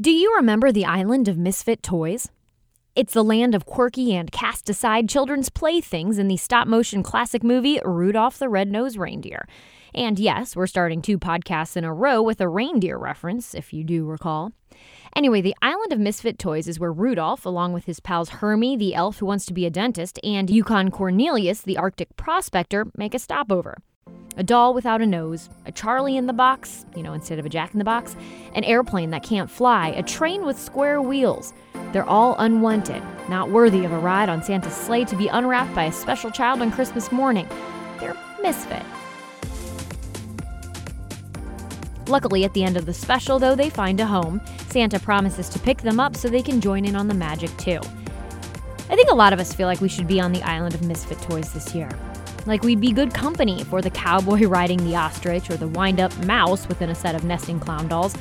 Do you remember the island of misfit toys? It's the land of quirky and cast aside children's playthings in the stop motion classic movie Rudolph the Red-Nosed Reindeer. And yes, we're starting two podcasts in a row with a reindeer reference, if you do recall. Anyway, the island of misfit toys is where Rudolph, along with his pals Hermie, the elf who wants to be a dentist, and Yukon Cornelius, the Arctic prospector, make a stopover. A doll without a nose, a Charlie in the box, you know, instead of a Jack in the box, an airplane that can't fly, a train with square wheels. They're all unwanted, not worthy of a ride on Santa's sleigh to be unwrapped by a special child on Christmas morning. They're misfit. Luckily, at the end of the special, though, they find a home. Santa promises to pick them up so they can join in on the magic too. I think a lot of us feel like we should be on the island of misfit toys this year. Like we'd be good company for the cowboy riding the ostrich or the wind up mouse within a set of nesting clown dolls.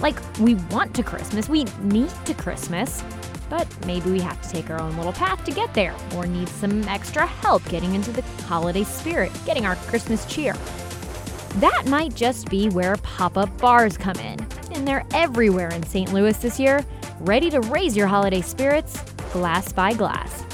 Like we want to Christmas, we need to Christmas, but maybe we have to take our own little path to get there or need some extra help getting into the holiday spirit, getting our Christmas cheer. That might just be where pop up bars come in. And they're everywhere in St. Louis this year, ready to raise your holiday spirits glass by glass.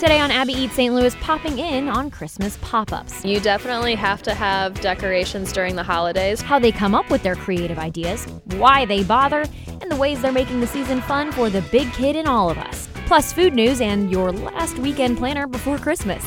Today on Abby Eats St. Louis, popping in on Christmas pop ups. You definitely have to have decorations during the holidays. How they come up with their creative ideas, why they bother, and the ways they're making the season fun for the big kid in all of us. Plus, food news and your last weekend planner before Christmas.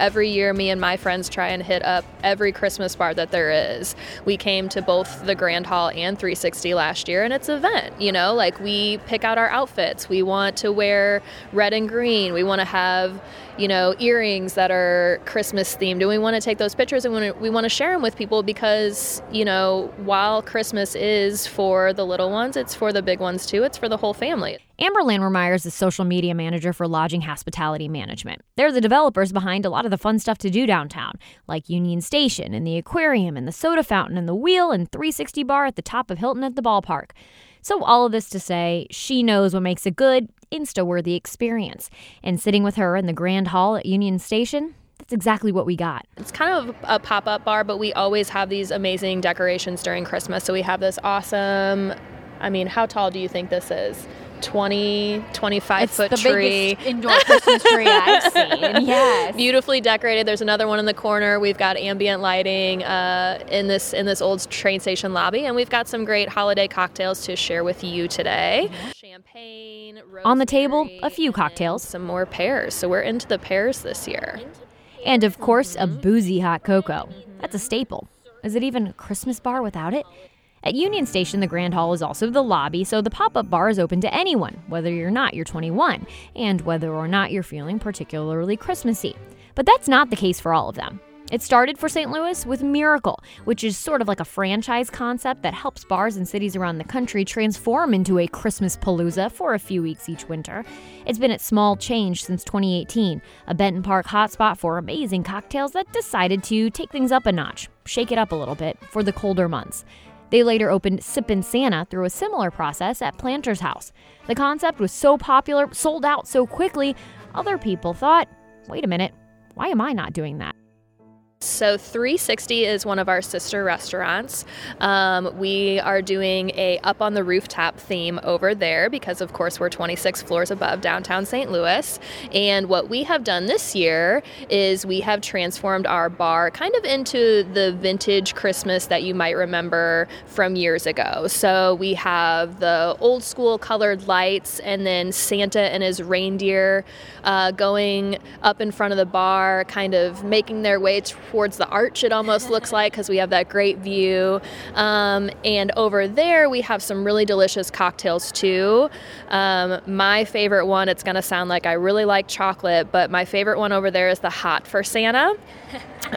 Every year, me and my friends try and hit up every Christmas bar that there is. We came to both the Grand Hall and 360 last year, and it's an event. You know, like we pick out our outfits. We want to wear red and green. We want to have, you know, earrings that are Christmas themed, and we want to take those pictures and we want to share them with people because, you know, while Christmas is for the little ones, it's for the big ones too. It's for the whole family. Amber Landwehr is the social media manager for Lodging Hospitality Management. They're the developers behind a lot of the fun stuff to do downtown, like Union Station and the aquarium and the soda fountain and the wheel and 360 bar at the top of Hilton at the ballpark. So, all of this to say, she knows what makes a good, Insta worthy experience. And sitting with her in the Grand Hall at Union Station, that's exactly what we got. It's kind of a pop up bar, but we always have these amazing decorations during Christmas. So, we have this awesome, I mean, how tall do you think this is? 20, 25 it's foot the tree. indoor Christmas tree I've seen. Yes. Beautifully decorated. There's another one in the corner. We've got ambient lighting uh, in this in this old train station lobby, and we've got some great holiday cocktails to share with you today. Champagne. On the table, a few cocktails. Some more pears. So we're into the pears this year. And of course, a boozy hot cocoa. That's a staple. Is it even a Christmas bar without it? At Union Station, the Grand Hall is also the lobby, so the pop up bar is open to anyone, whether you're not you're 21, and whether or not you're feeling particularly Christmassy. But that's not the case for all of them. It started for St. Louis with Miracle, which is sort of like a franchise concept that helps bars and cities around the country transform into a Christmas palooza for a few weeks each winter. It's been at small change since 2018, a Benton Park hotspot for amazing cocktails that decided to take things up a notch, shake it up a little bit for the colder months. They later opened Sippin' Santa through a similar process at Planter's House. The concept was so popular, sold out so quickly, other people thought, wait a minute, why am I not doing that? So 360 is one of our sister restaurants. Um, we are doing a up on the rooftop theme over there because, of course, we're 26 floors above downtown St. Louis. And what we have done this year is we have transformed our bar kind of into the vintage Christmas that you might remember from years ago. So we have the old school colored lights and then Santa and his reindeer uh, going up in front of the bar, kind of making their way towards the arch, it almost looks like, because we have that great view. Um, and over there, we have some really delicious cocktails too. Um, my favorite one, it's going to sound like I really like chocolate, but my favorite one over there is the hot for Santa.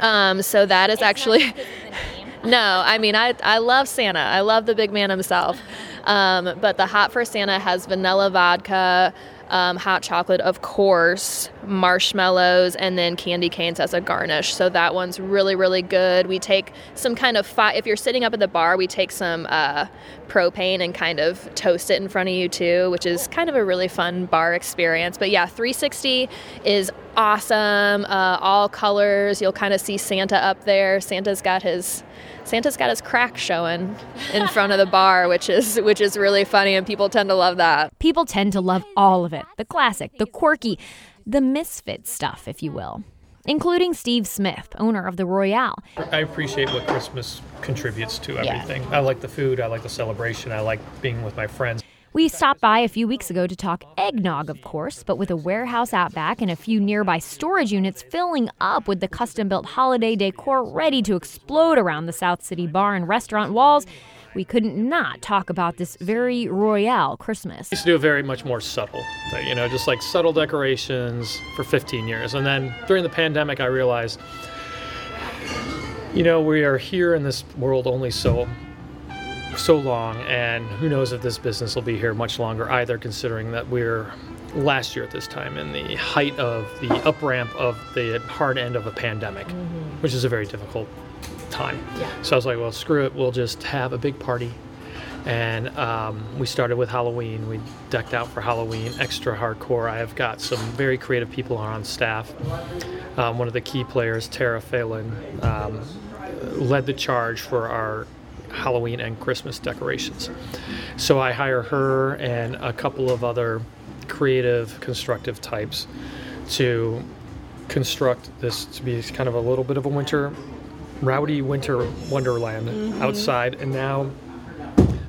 Um, so that is actually. no, I mean, I, I love Santa. I love the big man himself. Um, but the hot for Santa has vanilla vodka, um, hot chocolate, of course, marshmallows, and then candy canes as a garnish. So that one's really, really good. We take some kind of fi- if you're sitting up at the bar, we take some uh, propane and kind of toast it in front of you too, which is kind of a really fun bar experience. But yeah, 360 is awesome. Uh, all colors. You'll kind of see Santa up there. Santa's got his Santa's got his crack showing in front of the bar, which is which is really funny, and people tend to love that. People tend to love all of it the classic, the quirky, the misfit stuff, if you will. Including Steve Smith, owner of the Royale. I appreciate what Christmas contributes to everything. Yeah. I like the food, I like the celebration, I like being with my friends. We stopped by a few weeks ago to talk eggnog, of course, but with a warehouse out back and a few nearby storage units filling up with the custom built holiday decor ready to explode around the South City bar and restaurant walls, we couldn't not talk about this very royale Christmas. I used to do a very much more subtle thing, you know, just like subtle decorations for 15 years. And then during the pandemic, I realized, you know, we are here in this world only so so long, and who knows if this business will be here much longer either, considering that we're last year at this time in the height of the up ramp of the hard end of a pandemic, mm-hmm. which is a very difficult time. Yeah. So I was like, well, screw it, we'll just have a big party. And um, we started with Halloween. We decked out for Halloween, extra hardcore. I have got some very creative people on staff. Um, one of the key players, Tara Phelan, um, led the charge for our Halloween and Christmas decorations. So I hire her and a couple of other creative, constructive types to construct this to be kind of a little bit of a winter, rowdy winter wonderland mm-hmm. outside. And now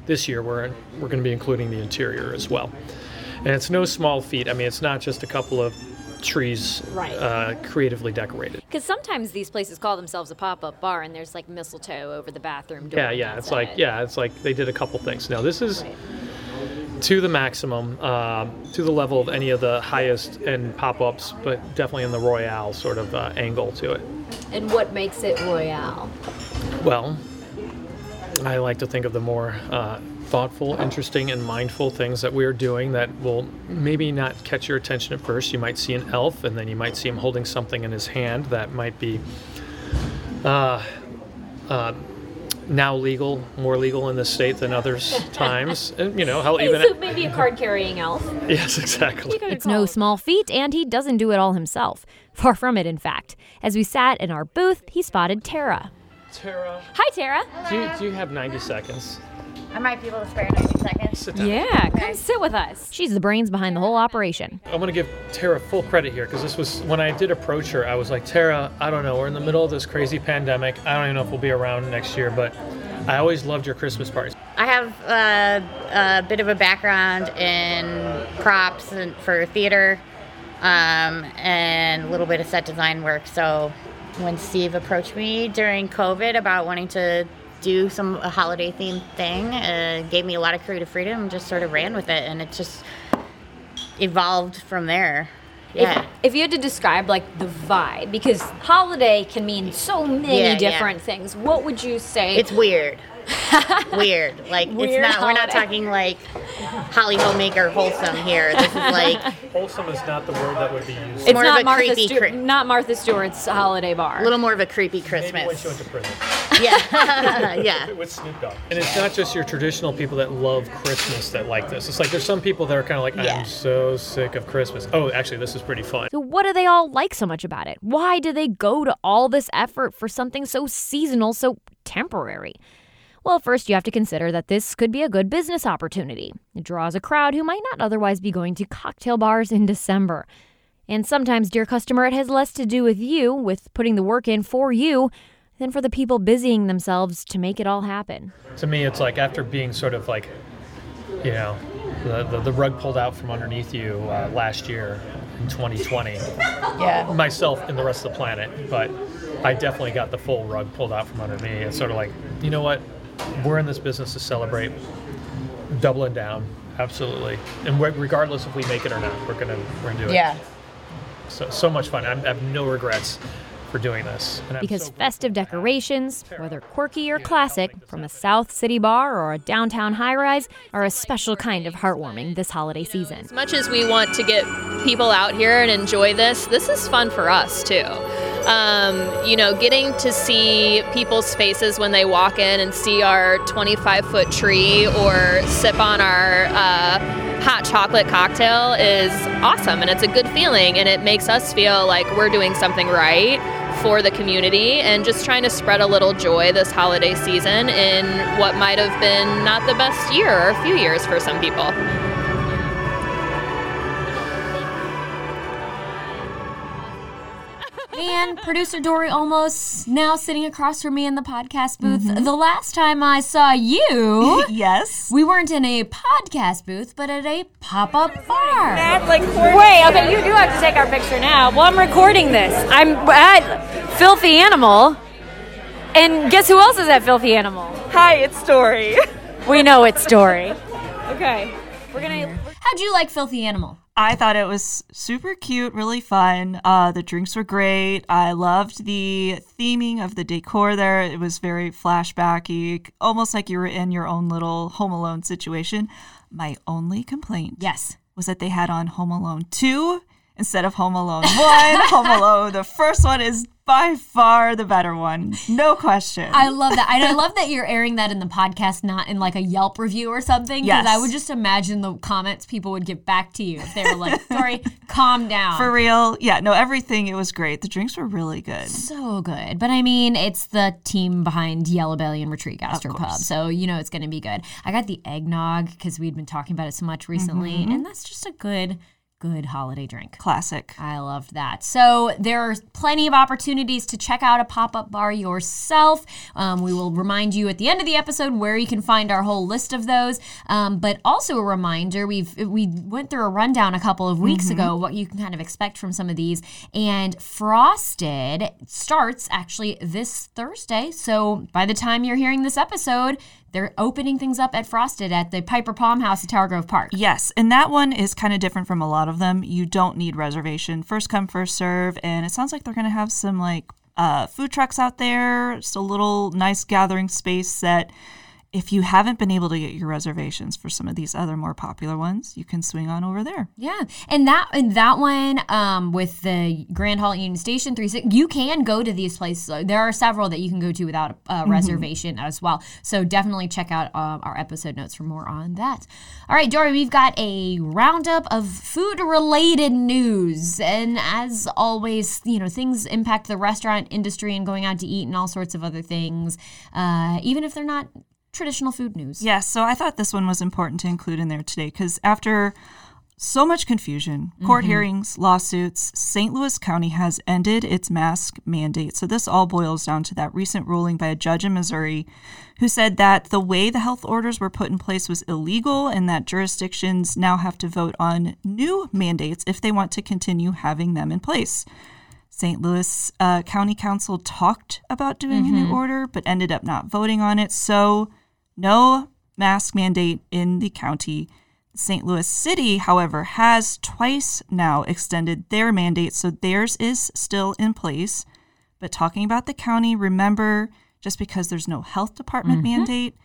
this year we're we're going to be including the interior as well. And it's no small feat. I mean, it's not just a couple of trees right. uh, creatively decorated. Because sometimes these places call themselves a pop-up bar, and there's like mistletoe over the bathroom door. Yeah, yeah. It's like it. yeah, it's like they did a couple things. Now this is. Right. To the maximum, uh, to the level of any of the highest end pop-ups, but definitely in the Royale sort of uh, angle to it. And what makes it Royale? Well, I like to think of the more uh, thoughtful, interesting, and mindful things that we're doing that will maybe not catch your attention at first. You might see an elf, and then you might see him holding something in his hand that might be uh, uh, now legal, more legal in this state than others times. And you know, how even so maybe a card carrying elf. yes, exactly. It's no small feat, and he doesn't do it all himself. Far from it, in fact. As we sat in our booth, he spotted Tara. Tara. Hi, Tara. Do you, do you have 90 seconds? I might be able to spare 90 seconds. Sit down. Yeah, okay. come sit with us. She's the brains behind the whole operation. I'm going to give Tara full credit here because this was when I did approach her, I was like, Tara, I don't know. We're in the middle of this crazy pandemic. I don't even know if we'll be around next year, but I always loved your Christmas parties. I have uh, a bit of a background in props and for theater um, and a little bit of set design work. So when Steve approached me during COVID about wanting to do some a holiday themed thing. Uh, gave me a lot of creative freedom just sort of ran with it, and it just evolved from there. Yeah. If, if you had to describe like the vibe, because holiday can mean so many yeah, different yeah. things, what would you say? It's weird. weird. Like weird it's not. Holiday. We're not talking like Holly Homemaker wholesome here. This is like wholesome is not the word that would be used. It's more not Martha Stewart, not Martha Stewart's holiday bar. A little more of a creepy Christmas. Maybe when she went to prison. Yeah, yeah. With Snoop Dogg. And it's not just your traditional people that love Christmas that like this. It's like there's some people that are kind of like, I'm yeah. so sick of Christmas. Oh, actually, this is pretty fun. So what do they all like so much about it? Why do they go to all this effort for something so seasonal, so temporary? Well, first, you have to consider that this could be a good business opportunity. It draws a crowd who might not otherwise be going to cocktail bars in December. And sometimes, dear customer, it has less to do with you, with putting the work in for you, than for the people busying themselves to make it all happen. To me, it's like after being sort of like, you know, the, the, the rug pulled out from underneath you uh, last year in 2020. Yeah. Myself and the rest of the planet, but I definitely got the full rug pulled out from under me. It's sort of like, you know what? We're in this business to celebrate, doubling down, absolutely. And regardless if we make it or not, we're gonna we're gonna do it. Yeah. So so much fun. I'm, I have no regrets for doing this. And Because so festive decorations, whether quirky or classic, from a South City bar or a downtown high rise, are a special kind of heartwarming this holiday season. As much as we want to get people out here and enjoy this, this is fun for us too. Um, you know, getting to see people's faces when they walk in and see our 25 foot tree or sip on our uh, hot chocolate cocktail is awesome and it's a good feeling and it makes us feel like we're doing something right for the community and just trying to spread a little joy this holiday season in what might have been not the best year or a few years for some people. And producer Dory Olmos now sitting across from me in the podcast booth. Mm-hmm. The last time I saw you, yes. we weren't in a podcast booth, but at a pop up bar. like Wait, okay, you do have to take our picture now. Well, I'm recording this. I'm at Filthy Animal. And guess who else is at Filthy Animal? Hi, it's Dory. We know it's Dory. okay. We're gonna. How'd you like Filthy Animal? I thought it was super cute, really fun. Uh, the drinks were great. I loved the theming of the decor there. It was very flashbacky, almost like you were in your own little Home Alone situation. My only complaint Yes. was that they had on Home Alone 2 instead of Home Alone 1. Home Alone, the first one is by far the better one. No question. I love that. And I love that you're airing that in the podcast, not in like a Yelp review or something. Because Yes. I would just imagine the comments people would get back to you if they were like, sorry, calm down. For real. Yeah, no, everything, it was great. The drinks were really good. so good. But I mean, it's the team behind Yellow Belly and Retreat Gastropub. course. So, you know, it's going to be good. I got the eggnog because we'd been talking about it so much recently. Mm-hmm. And that's just a good, good holiday drink. Classic. I loved that. So there are plenty of opportunities to check out a pop up bar yourself. Um, we will remind you at the end of the episode where you can find our whole list of those. Um, but also a reminder, we've we went through a rundown a couple of weeks ago what you can kind of expect from some of these. And Frosted starts actually this Thursday. So by the time you're hearing this episode, they're opening things up at Frosted at the Piper Palm House at Tower Grove Park. Yes, and that one is kind of different from a lot of them. You don't need reservation. First come, first serve, and it sounds like they're going to have some like uh, food trucks out there. Just a little nice gathering space that if you haven't been able to get your reservations for some of these other more popular ones, you can swing on over there. Yeah, and that and that one um, with the Grand Hall Union Station three six, you can go to these places. Uh, There are several that you can go to without a, a reservation as well. So definitely check out um, our episode notes for more on that. All right, Dory, we've got a roundup of food related news, and as always, you know things impact the restaurant industry and going out to eat and all sorts of other things, uh, even if they're not traditional food news. Yes, so I thought this one was important to include in there today because after so much confusion, court hearings, lawsuits, St. Louis County has ended its mask mandate. So this all boils down to that recent ruling by a judge in Missouri who said that the way the health orders were put in place was illegal and that jurisdictions now have to vote on new mandates if they want to continue having them in place. St. Louis uh, County Council talked about doing a new order, but ended up not voting on it. So, no mask mandate in the county. St. Louis City, however, has twice now extended their mandate, so theirs is still in place. But talking about the county, remember just because there's no health department mm-hmm. mandate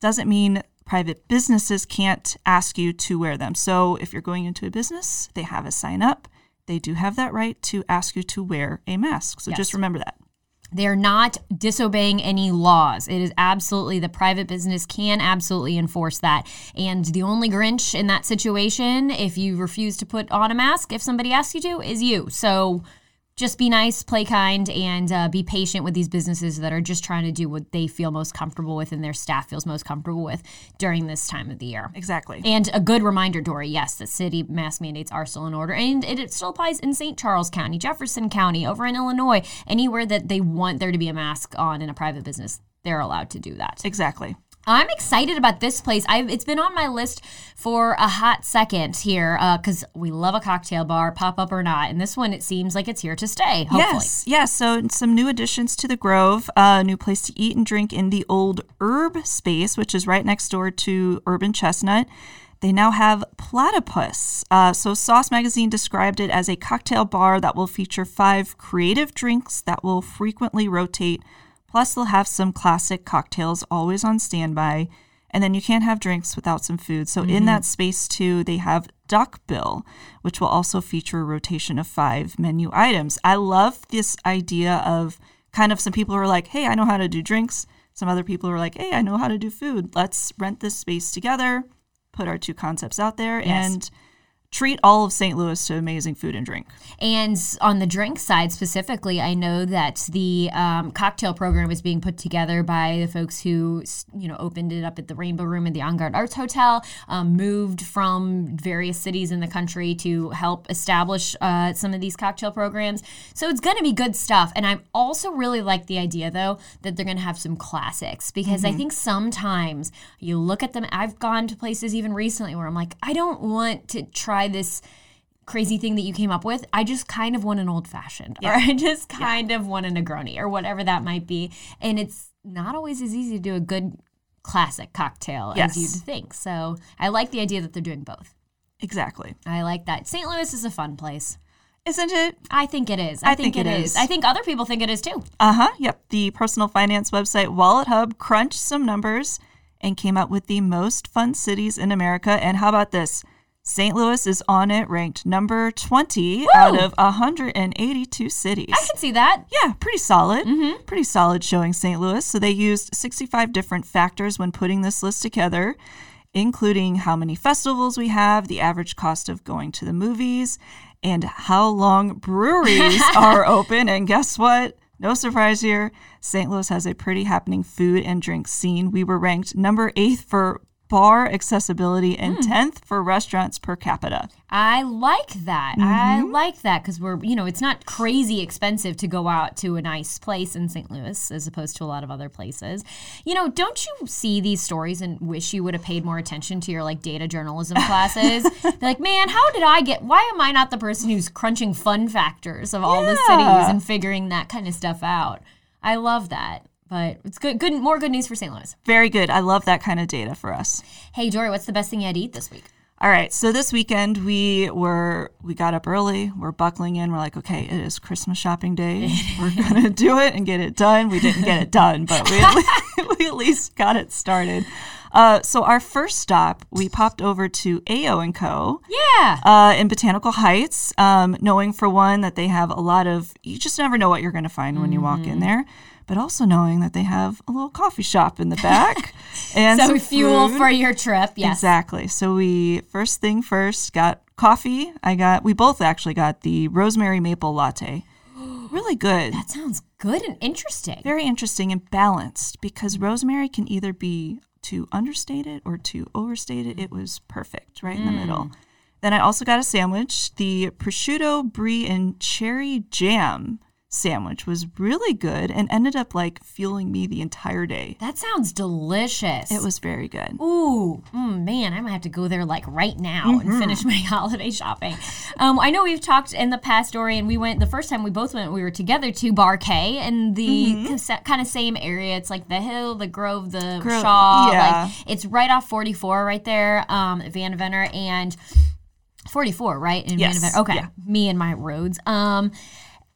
doesn't mean private businesses can't ask you to wear them. So if you're going into a business, they have a sign up. They do have that right to ask you to wear a mask. So just remember that. They're not disobeying any laws. It is absolutely the private business can absolutely enforce that. And the only Grinch in that situation, if you refuse to put on a mask, if somebody asks you to, is you. So just be nice, play kind, and uh, be patient with these businesses that are just trying to do what they feel most comfortable with and their staff feels most comfortable with during this time of the year. Exactly. And a good reminder, Dory, yes, the city mask mandates are still in order. And it, it still applies in St. Charles County, Jefferson County, over in Illinois. Anywhere that they want there to be a mask on in a private business, they're allowed to do that. Exactly. I'm excited about this place. I've it's been on my list for a hot second here because we love a cocktail bar, pop up or not. And this one, it seems like it's here to stay. Hopefully. Yes, yes. So some new additions to the Grove, a uh, new place to eat and drink in the old Herb space, which is right next door to Urban Chestnut. They now have Platypus. Uh, so, Sauce Magazine described it as a cocktail bar that will feature five creative drinks that will frequently rotate. Plus, they'll have some classic cocktails always on standby. And then you can't have drinks without some food. So, in mm-hmm. that space, too, they have Duck Bill, which will also feature a rotation of five menu items. I love this idea of kind of some people who are like, hey, I know how to do drinks. Some other people are like, hey, I know how to do food. Let's rent this space together, put our two concepts out there, Yes. and treat all of St. Louis to amazing food and drink. And on the drink side specifically, I know that the um, cocktail program is being put together by the folks who, you know, opened it up at the Rainbow Room at the Angad Arts Hotel, um, moved from various cities in the country to help establish uh, some of these cocktail programs. So it's going to be good stuff. And I also really like the idea, though, that they're going to have some classics because I think sometimes you look at them. I've gone to places even recently where I'm like, I don't want to try this crazy thing that you came up with. I just kind of want an old fashioned, or I just kind of want a Negroni, or whatever that might be. And it's not always as easy to do a good classic cocktail Yes. as you'd think. So I like the idea that they're doing both. Exactly. I like that. St. Louis is a fun place. Isn't it? I think it is. I, think, it is. I think other people think it is too. Uh huh. Yep. The personal finance website WalletHub crunched some numbers and came up with the most fun cities in America. And how about this? St. Louis is on it, ranked number 20 out of 182 cities. I can see that. Yeah, pretty solid. Mm-hmm. Pretty solid showing St. Louis. So they used 65 different factors when putting this list together, including how many festivals we have, the average cost of going to the movies, and how long breweries are open. And guess what? No surprise here. St. Louis has a pretty happening food and drink scene. We were ranked number eighth for bar accessibility and hmm. 10th for restaurants per capita. I like that. I mm-hmm. like that because we're, you know, it's not crazy expensive to go out to a nice place in St. Louis as opposed to a lot of other places. You know, don't you see these stories and wish you would have paid more attention to your like data journalism classes? They're like, man, how did I get, why am I not the person who's crunching fun factors of all the cities and figuring that kind of stuff out? I love that. But it's good, good, more good news for St. Louis. Very good. I love that kind of data for us. Hey, Dory, what's the best thing you had to eat this week? All right, so this weekend we were we got up early. We're buckling in. We're like, okay, it is Christmas shopping day. We're gonna do it and get it done. We didn't get it done, but we at least, we at least got it started. Uh, so our first stop, we popped over to AO and Co. Yeah. Uh, in Botanical Heights, um, knowing for one that they have a lot of. You just never know what you're going to find when you walk Mm-hmm. in there, but also knowing that they have a little coffee shop in the back and So some fuel food. for your trip. Yes. Exactly. So we first thing first got coffee. I got we both actually got the rosemary maple latte. Really good. That sounds good and interesting. Very interesting and balanced because rosemary can either be too understated or too overstated. It was perfect, right in the mm. middle. Then I also got a sandwich. The prosciutto brie and cherry jam sandwich was really good and ended up like fueling me the entire day. That sounds delicious. It was very good. Ooh, mm, man, I might have to go there like right now Mm-hmm. and finish my holiday shopping. Um, I know we've talked in the past, Dory, and we went the first time we both went. We were together to Bar K in the kind of same area. It's like the Hill, the Grove, the Shaw. yeah. Like it's right off 44 right there, um, Vandeventer and 44, right? In Yes, Vandeventer. Okay, yeah. me and my roads. Um,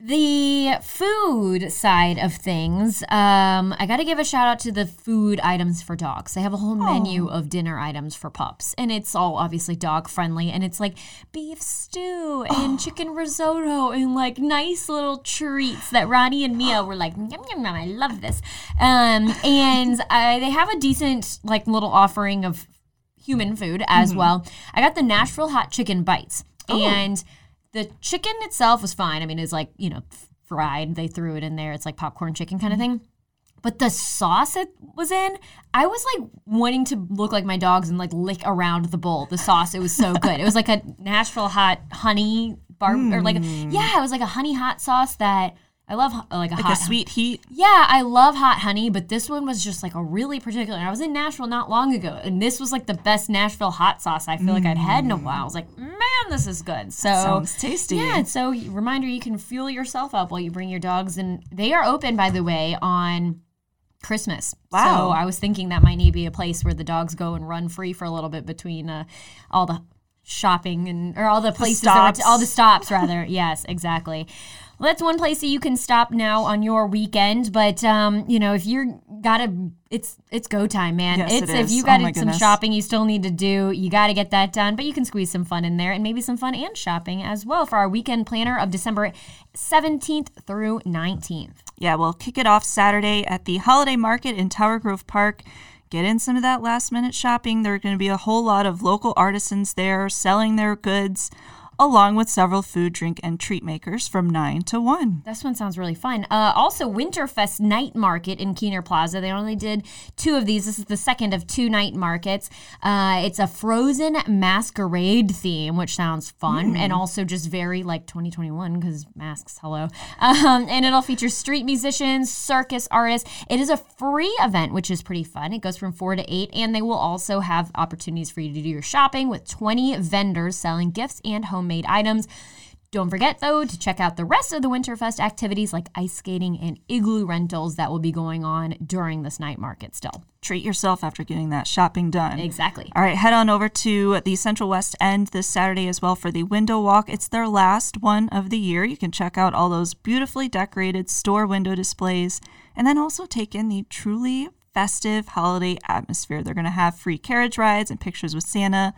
the food side of things, um, I got to give a shout out to the food items for dogs. They have a whole menu of dinner items for pups, and it's all obviously dog friendly. And it's like beef stew and chicken risotto and like nice little treats that Ronnie and Mia were like, yum, yum, yum, I love this. Um, and uh, they have a decent like little offering of human food as well. I got the Nashville hot chicken bites. And the chicken itself was fine. I mean, it's like, you know, fried. They threw it in there. It's like popcorn chicken kind of mm-hmm. thing. But the sauce it was in, I was like wanting to look like my dogs and like lick around the bowl. The sauce, it was so good. It was like a Nashville hot honey bar or like, mm. yeah, it was like a honey hot sauce that I love, like a Like hot a sweet heat. yeah, I love hot honey, but this one was just like a really particular. I was in Nashville not long ago, and this was like the best Nashville hot sauce I feel like I'd had in a while. I was like, man, this is good. So Sounds tasty. Yeah, so reminder, you can fuel yourself up while you bring your dogs, and they are open by the way on Christmas. Wow. So I was thinking that might need to be a place where the dogs go and run free for a little bit between uh, all the shopping and or all the places that were- stops. all the stops rather. yes, exactly. Well, that's one place that you can stop now on your weekend. But um, you know, if you're gotta, it's it's go time, man. Yes, it's it if you Oh got my some shopping you still need to do, you got to get that done. But you can squeeze some fun in there, and maybe some fun and shopping as well for our weekend planner of December 17th through 19th. Yeah, we'll kick it off Saturday at the Holiday Market in Tower Grove Park. Get in some of that last minute shopping. There are going to be a whole lot of local artisans there selling their goods, along with several food, drink, and treat makers from 9 to 1. This one sounds really fun. Uh, also, Winterfest Night Market in Kiener Plaza. They only did two of these. This is the second of two night markets. Uh, it's a frozen masquerade theme, which sounds fun and also just very like 2021 because masks, hello. Um, and it'll feature street musicians, circus artists. It is a free event, which is pretty fun. It goes from 4 to 8, and they will also have opportunities for you to do your shopping with 20 vendors selling gifts and homemade items. Don't forget, though, to check out the rest of the Winterfest activities like ice skating and igloo rentals that will be going on during this night market still. Treat yourself after getting that shopping done. Exactly. All right, head on over to the Central West End this Saturday as well for the window walk. It's their last one of the year. You can check out all those beautifully decorated store window displays and then also take in the truly festive holiday atmosphere. They're going to have free carriage rides and pictures with Santa,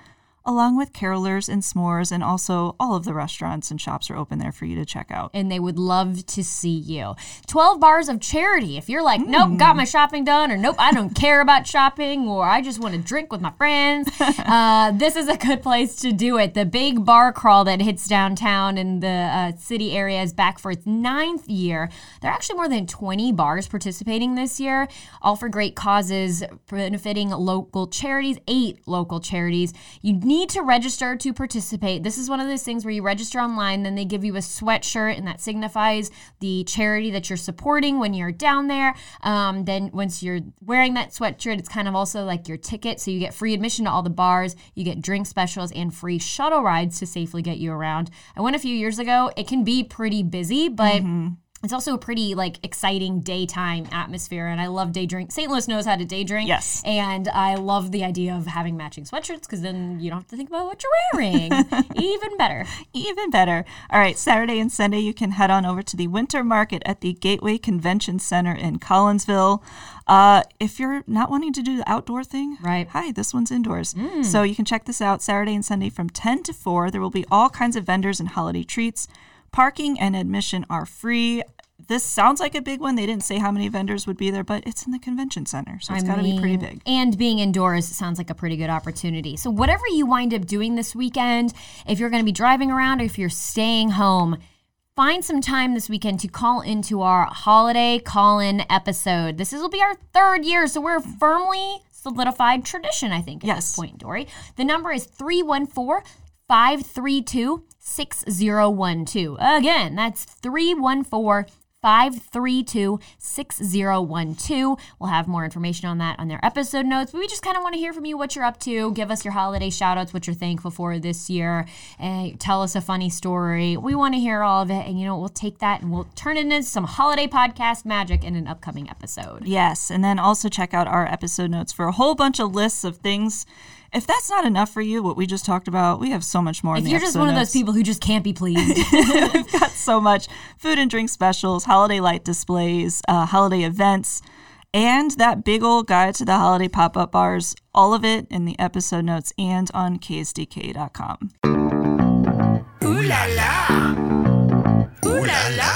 along with carolers and s'mores, and also all of the restaurants and shops are open there for you to check out. and they would love to see you. 12 bars of charity. If you're like, nope, got my shopping done, or nope, I don't care about shopping, or I just want to drink with my friends, uh, this is a good place to do it. The big bar crawl that hits downtown in the uh, city area is back for its ninth year. There are actually more than 20 bars participating this year, all for great causes benefiting local charities, eight local charities. You need to register to participate. This is one of those things where you register online, then they give you a sweatshirt, and that signifies the charity that you're supporting when you're down there. Um, then once you're wearing that sweatshirt, it's kind of also like your ticket. So you get free admission to all the bars, you get drink specials, and free shuttle rides to safely get you around. I went a few years ago. It can be pretty busy, but it's also a pretty like exciting daytime atmosphere and i love day drink st louis knows how to day drink Yes. and i love the idea of having matching sweatshirts because then you don't have to think about what you're wearing even better Even better. All right, Saturday and Sunday, you can head on over to the winter market at the Gateway Convention Center in Collinsville. Uh, if you're not wanting to do the outdoor thing, Right. Hi, this one's indoors. So you can check this out Saturday and Sunday from 10 to 4. There will be all kinds of vendors and holiday treats. Parking and admission are free. This sounds like a big one. They didn't say how many vendors would be there, but it's in the convention center, so it's got to be pretty big. And being indoors sounds like a pretty good opportunity. So, whatever you wind up doing this weekend, if you're going to be driving around or if you're staying home, find some time this weekend to call into our holiday call in episode. This will be our third year, so we're firmly solidified tradition, I think, at Yes. this point, Dory. The number is 314 532 6012. Again, that's 314 532 6012. We'll have more information on that on their episode notes. But we just kind of want to hear from you what you're up to. Give us your holiday shout outs, what you're thankful for this year. Tell us a funny story. We want to hear all of it. And, you know, we'll take that and we'll turn it into some holiday podcast magic in an upcoming episode. Yes, and then also check out our episode notes for a whole bunch of lists of things. If that's not enough for you, what we just talked about, we have so much more. in If the you're just episode one of those people who just can't be pleased, We've got so much food and drink specials, holiday light displays, uh, holiday events, and that big old guide to the holiday pop up bars. All of it in the episode notes and on ksdk.com. Ooh la la. Ooh la la.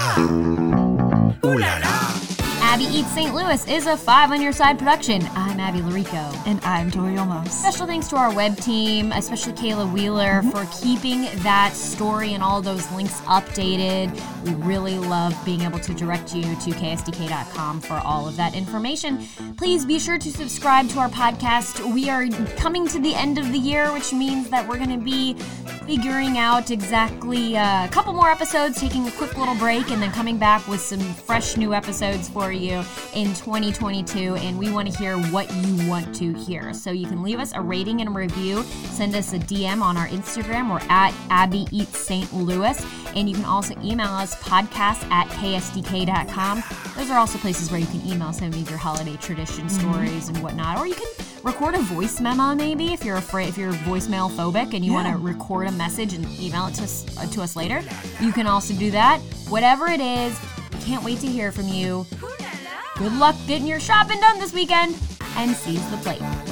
St. Louis is a five on your side production. I'm Abby Llorico. And I'm Dory Olmos. Special thanks to our web team, especially Kayla Wheeler, for keeping that story and all those links updated. We really love being able to direct you to ksdk.com for all of that information. Please be sure to subscribe to our podcast. We are coming to the end of the year, which means that we're going to be figuring out exactly uh, a couple more episodes, taking a quick little break, and then coming back with some fresh new episodes for you in 2022, and we want to hear what you want to hear. So you can leave us a rating and a review, send us a DM on our Instagram. We're at Abby Eats St. Louis, and you can also email us podcast at ksdk.com. Those are also places where you can email some of your holiday tradition stories and whatnot, or you can record a voice memo maybe if you're afraid if you're voicemail phobic and you want to record a message and email it to us, uh, to us later you can also do that whatever it is can't wait to hear from you good luck getting your shopping done this weekend and seize the plate